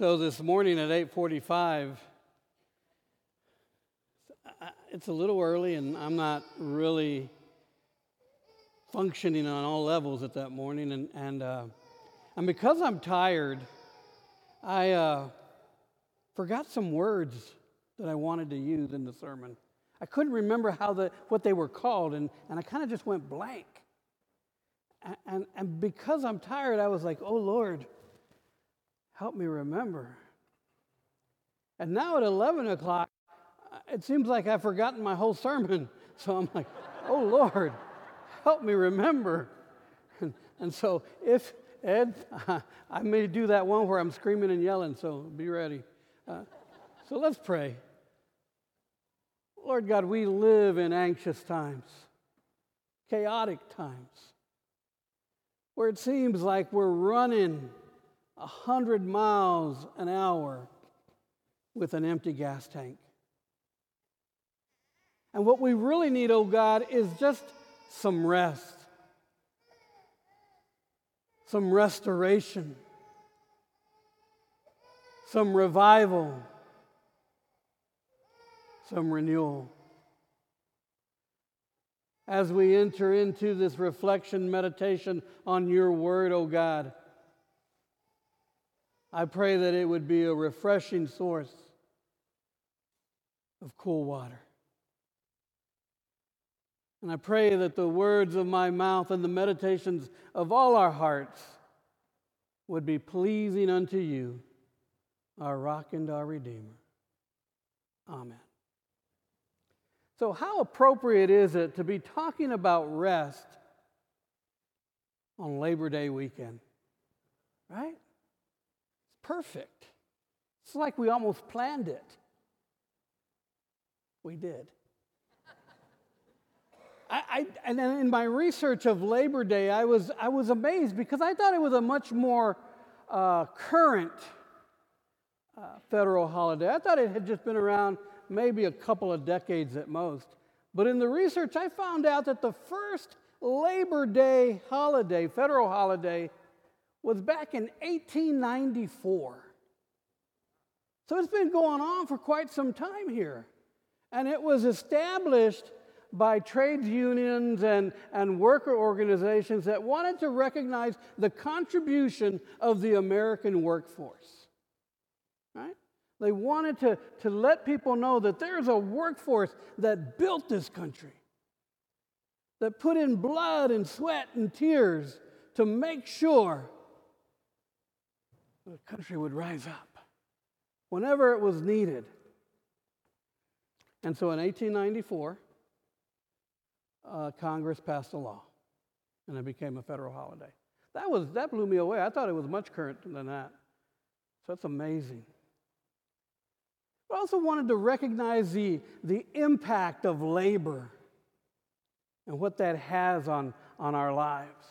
So this morning at 8:45 it's a little early and I'm not really functioning on all levels at that morning and and uh, and because I'm tired I uh, forgot some words that I wanted to use in the sermon. I couldn't remember how the, what they were called, and, and I kind of just went blank. And, and, and because I'm tired, I was like, oh Lord, help me remember. And now at 11 o'clock, it seems like I've forgotten my whole sermon. So I'm like, oh Lord, help me remember. And, and so if, Ed, I may do that one where I'm screaming and yelling, so be ready. Uh, so let's pray. Lord God, we live in anxious times, chaotic times, where it seems like we're running a hundred miles an hour with an empty gas tank. And what we really need, oh God, is just some rest, some restoration, some revival some renewal. As we enter into this reflection meditation on your word, oh God, I pray that it would be a refreshing source of cool water. And I pray that the words of my mouth and the meditations of all our hearts would be pleasing unto you, our rock and our redeemer. Amen. So, how appropriate is it to be talking about rest on Labor Day weekend? Right? Perfect. It's like we almost planned it. We did. I, I, and then in my research of Labor Day, I was, I was amazed because I thought it was a much more uh, current uh, federal holiday. I thought it had just been around maybe a couple of decades at most. But in the research, I found out that the first Labor Day holiday, federal holiday, was back in 1894. So it's been going on for quite some time here. And it was established by trades unions and, and worker organizations that wanted to recognize the contribution of the American workforce. Right? They wanted to, to let people know that there's a workforce that built this country, that put in blood and sweat and tears to make sure the country would rise up whenever it was needed. And so in 1894, uh, Congress passed a law, and it became a federal holiday. That, was, that blew me away. I thought it was much current than that. So that's amazing. I also wanted to recognize the, the impact of labor and what that has on, on our lives.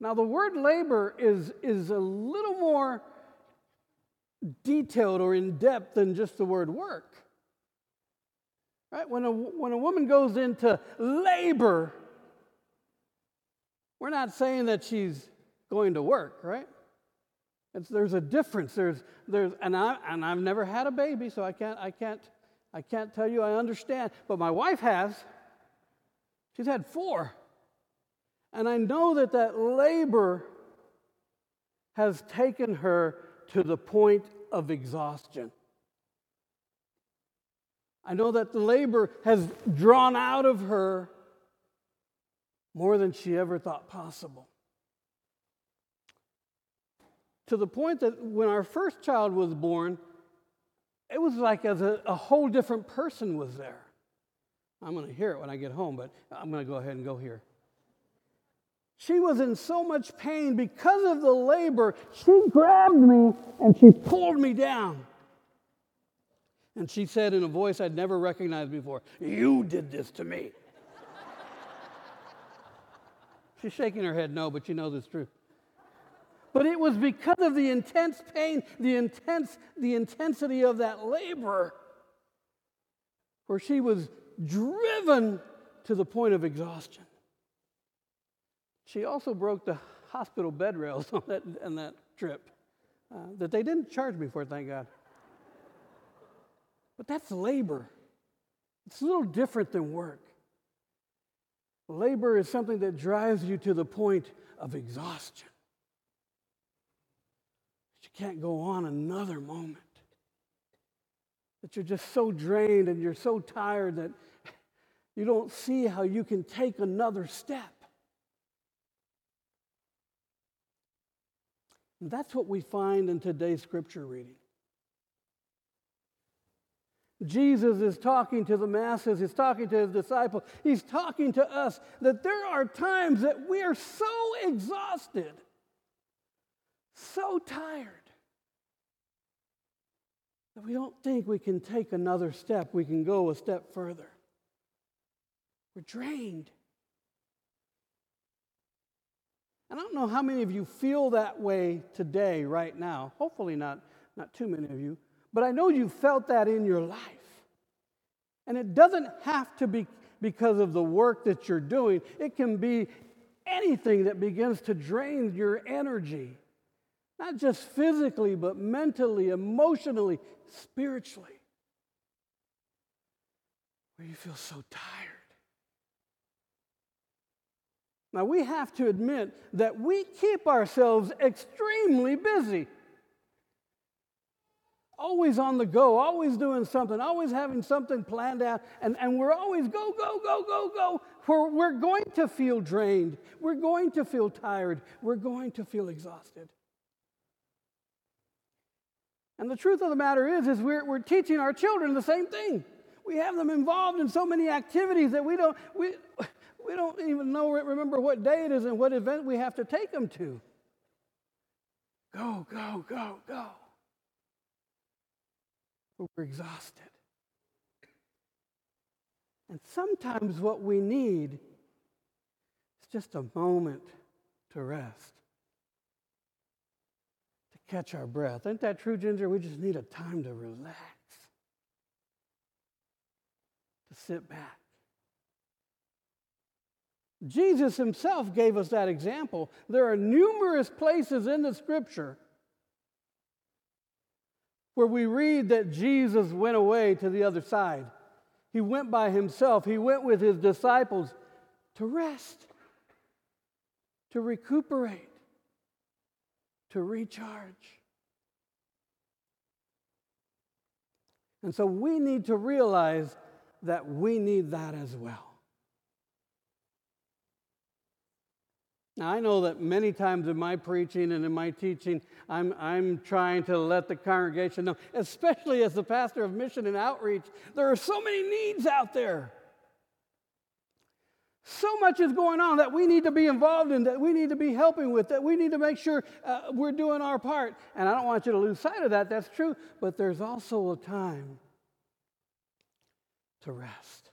Now, the word labor is, is a little more detailed or in depth than just the word work. Right? When a, when a woman goes into labor, we're not saying that she's going to work, right? It's, there's a difference. There's, there's, and, I, and I've never had a baby, so I can't, I, can't, I can't tell you I understand. But my wife has. She's had four. And I know that that labor has taken her to the point of exhaustion. I know that the labor has drawn out of her more than she ever thought possible to the point that when our first child was born, it was like as a, a whole different person was there. I'm going to hear it when I get home, but I'm going to go ahead and go here. She was in so much pain because of the labor. She grabbed me and she pulled me down. And she said in a voice I'd never recognized before, You did this to me. She's shaking her head no, but you know this truth. But it was because of the intense pain, the intense, the intensity of that labor, where she was driven to the point of exhaustion. She also broke the hospital bed rails on that, on that trip. uh, that they didn't charge me for, thank God. But that's labor. It's a little different than work. Labor is something that drives you to the point of exhaustion. That You can't go on another moment. That you're just so drained and you're so tired that you don't see how you can take another step. And that's what we find in today's scripture reading. Jesus is talking to the masses, he's talking to his disciples, he's talking to us that there are times that we are so exhausted, so tired, that we don't think we can take another step, we can go a step further. We're drained. And I don't know how many of you feel that way today, right now. Hopefully, not, not too many of you. But I know you felt that in your life. And it doesn't have to be because of the work that you're doing, it can be anything that begins to drain your energy, not just physically, but mentally, emotionally, spiritually, where you feel so tired. Now, we have to admit that we keep ourselves extremely busy always on the go, always doing something, always having something planned out, and, and we're always go, go, go, go, go. We're, we're going to feel drained. We're going to feel tired. We're going to feel exhausted. And the truth of the matter is, is we're, we're teaching our children the same thing. We have them involved in so many activities that we don't, we, we don't even know, remember what day it is and what event we have to take them to. Go, go, go, go we're exhausted. And sometimes what we need is just a moment to rest, to catch our breath. Ain't that true, Ginger? We just need a time to relax, to sit back. Jesus himself gave us that example. There are numerous places in the scripture where we read that Jesus went away to the other side. He went by himself, he went with his disciples to rest, to recuperate, to recharge. And so we need to realize that we need that as well. Now, I know that many times in my preaching and in my teaching, I'm, I'm trying to let the congregation know, especially as the pastor of mission and outreach, there are so many needs out there. So much is going on that we need to be involved in, that we need to be helping with, that we need to make sure uh, we're doing our part. And I don't want you to lose sight of that, that's true. But there's also a time to rest.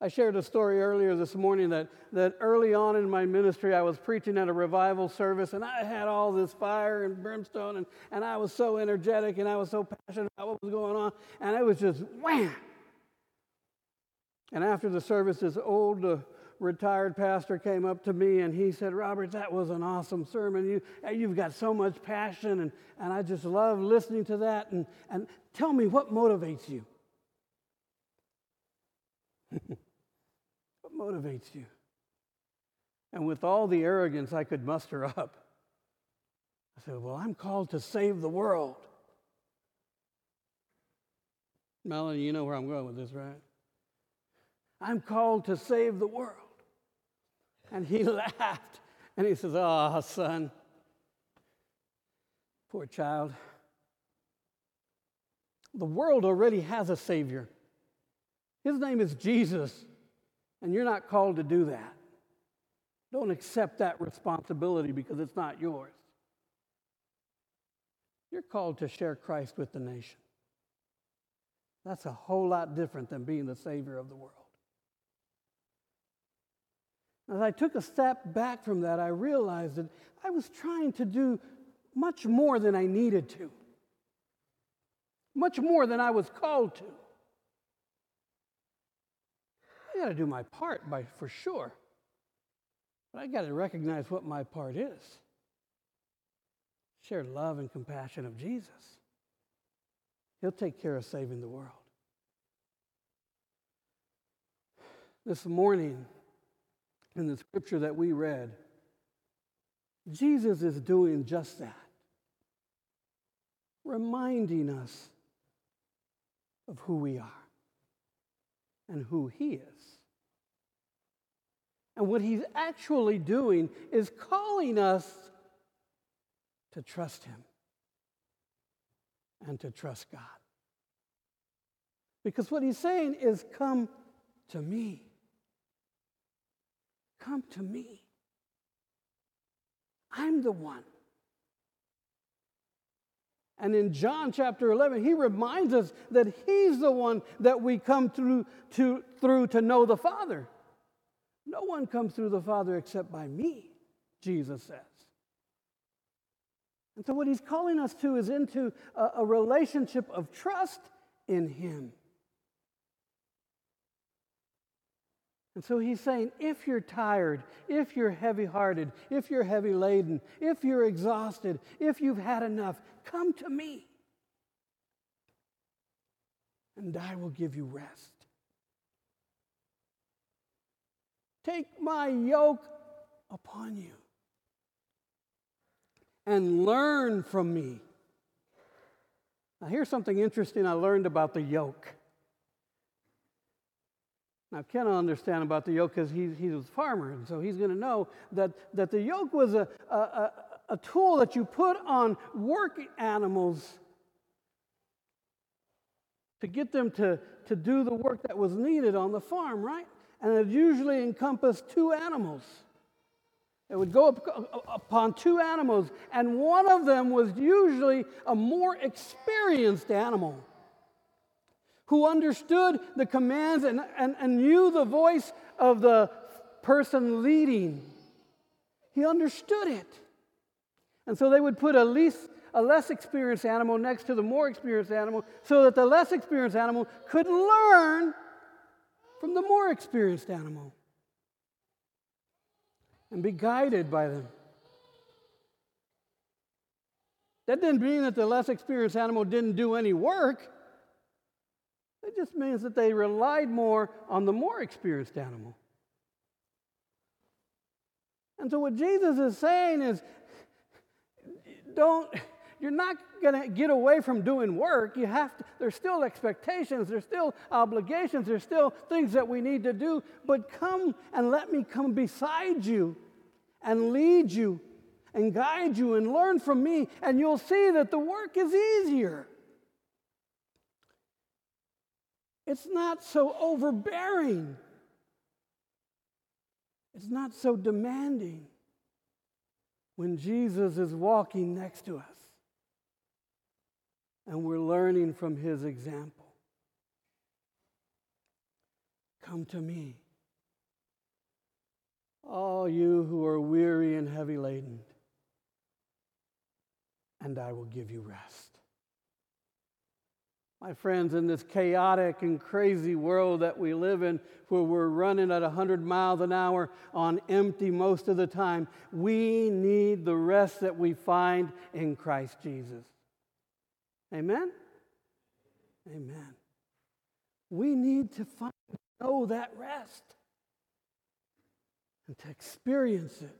I shared a story earlier this morning that, that early on in my ministry, I was preaching at a revival service and I had all this fire and brimstone and, and I was so energetic and I was so passionate about what was going on. And it was just wham! And after the service, this old uh, retired pastor came up to me and he said, Robert, that was an awesome sermon. You, you've got so much passion and, and I just love listening to that. And, and tell me what motivates you. motivates you? And with all the arrogance I could muster up, I said, Well, I'm called to save the world. Melanie, you know where I'm going with this, right? I'm called to save the world. And he laughed and he says, Oh, son, poor child. The world already has a Savior. His name is Jesus. And you're not called to do that. Don't accept that responsibility because it's not yours. You're called to share Christ with the nation. That's a whole lot different than being the Savior of the world. As I took a step back from that, I realized that I was trying to do much more than I needed to, much more than I was called to. I got to do my part by for sure. But I got to recognize what my part is. share love and compassion of Jesus. He'll take care of saving the world. This morning, in the scripture that we read, Jesus is doing just that, reminding us of who we are and who He is. And what He's actually doing is calling us to trust Him and to trust God. Because what He's saying is, Come to me. Come to me. I'm the one. And in John chapter 11, he reminds us that he's the one that we come through to, through to know the Father. No one comes through the Father except by me, Jesus says. And so, what he's calling us to is into a, a relationship of trust in him. And so he's saying if you're tired, if you're heavy hearted, if you're heavy laden, if you're exhausted, if you've had enough, come to me. And I will give you rest. Take my yoke upon you and learn from me. Now, here's something interesting I learned about the yoke. Now, Ken will understand about the yoke because he, he was a farmer, and so he's going to know that, that the yoke was a, a, a tool that you put on work animals to get them to, to do the work that was needed on the farm, right? And it usually encompassed two animals. It would go up upon two animals, and one of them was usually a more experienced animal who understood the commands and, and, and knew the voice of the person leading. He understood it. And so they would put a, least, a less experienced animal next to the more experienced animal so that the less experienced animal could learn from the more experienced animal and be guided by them. That didn't mean that the less experienced animal didn't do any work. It just means that they relied more on the more experienced animal. And so what Jesus is saying is don't you're not going to get away from doing work. You have to, there's still expectations, there's still obligations, there's still things that we need to do, but come and let me come beside you and lead you and guide you and learn from me, and you'll see that the work is easier. It's not so overbearing. It's not so demanding when Jesus is walking next to us and we're learning from his example. Come to me, all you who are weary and heavy laden, and I will give you rest. My friends, in this chaotic and crazy world that we live in, where we're running at 100 miles an hour on empty most of the time, we need the rest that we find in Christ Jesus. Amen? Amen. We need to find, know that rest and to experience it,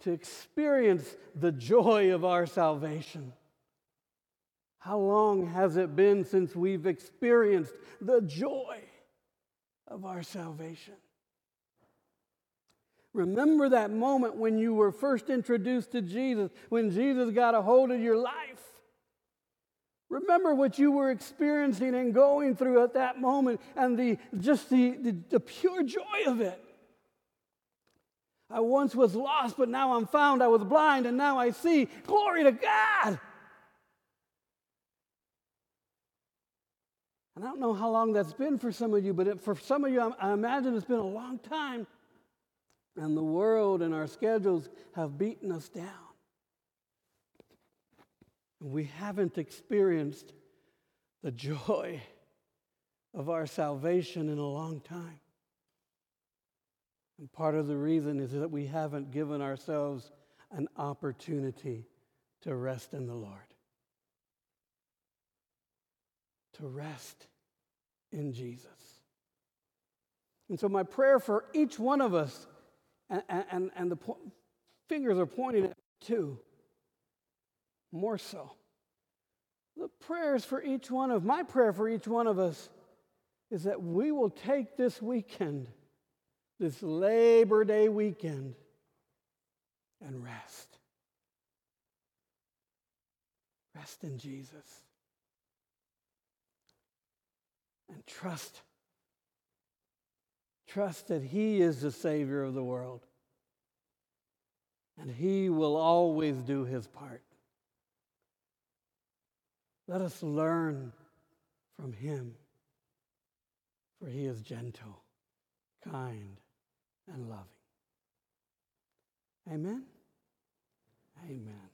to experience the joy of our salvation. How long has it been since we've experienced the joy of our salvation? Remember that moment when you were first introduced to Jesus, when Jesus got a hold of your life. Remember what you were experiencing and going through at that moment and the, just the, the, the pure joy of it. I once was lost, but now I'm found. I was blind, and now I see. Glory to God. And I don't know how long that's been for some of you, but for some of you, I imagine it's been a long time. And the world and our schedules have beaten us down. And we haven't experienced the joy of our salvation in a long time. And part of the reason is that we haven't given ourselves an opportunity to rest in the Lord. To rest in Jesus. And so, my prayer for each one of us, and, and, and the po- fingers are pointing at two, more so. The prayers for each one of my prayer for each one of us is that we will take this weekend, this Labor Day weekend, and rest. Rest in Jesus. And trust. Trust that He is the Savior of the world. And He will always do His part. Let us learn from Him, for He is gentle, kind, and loving. Amen. Amen.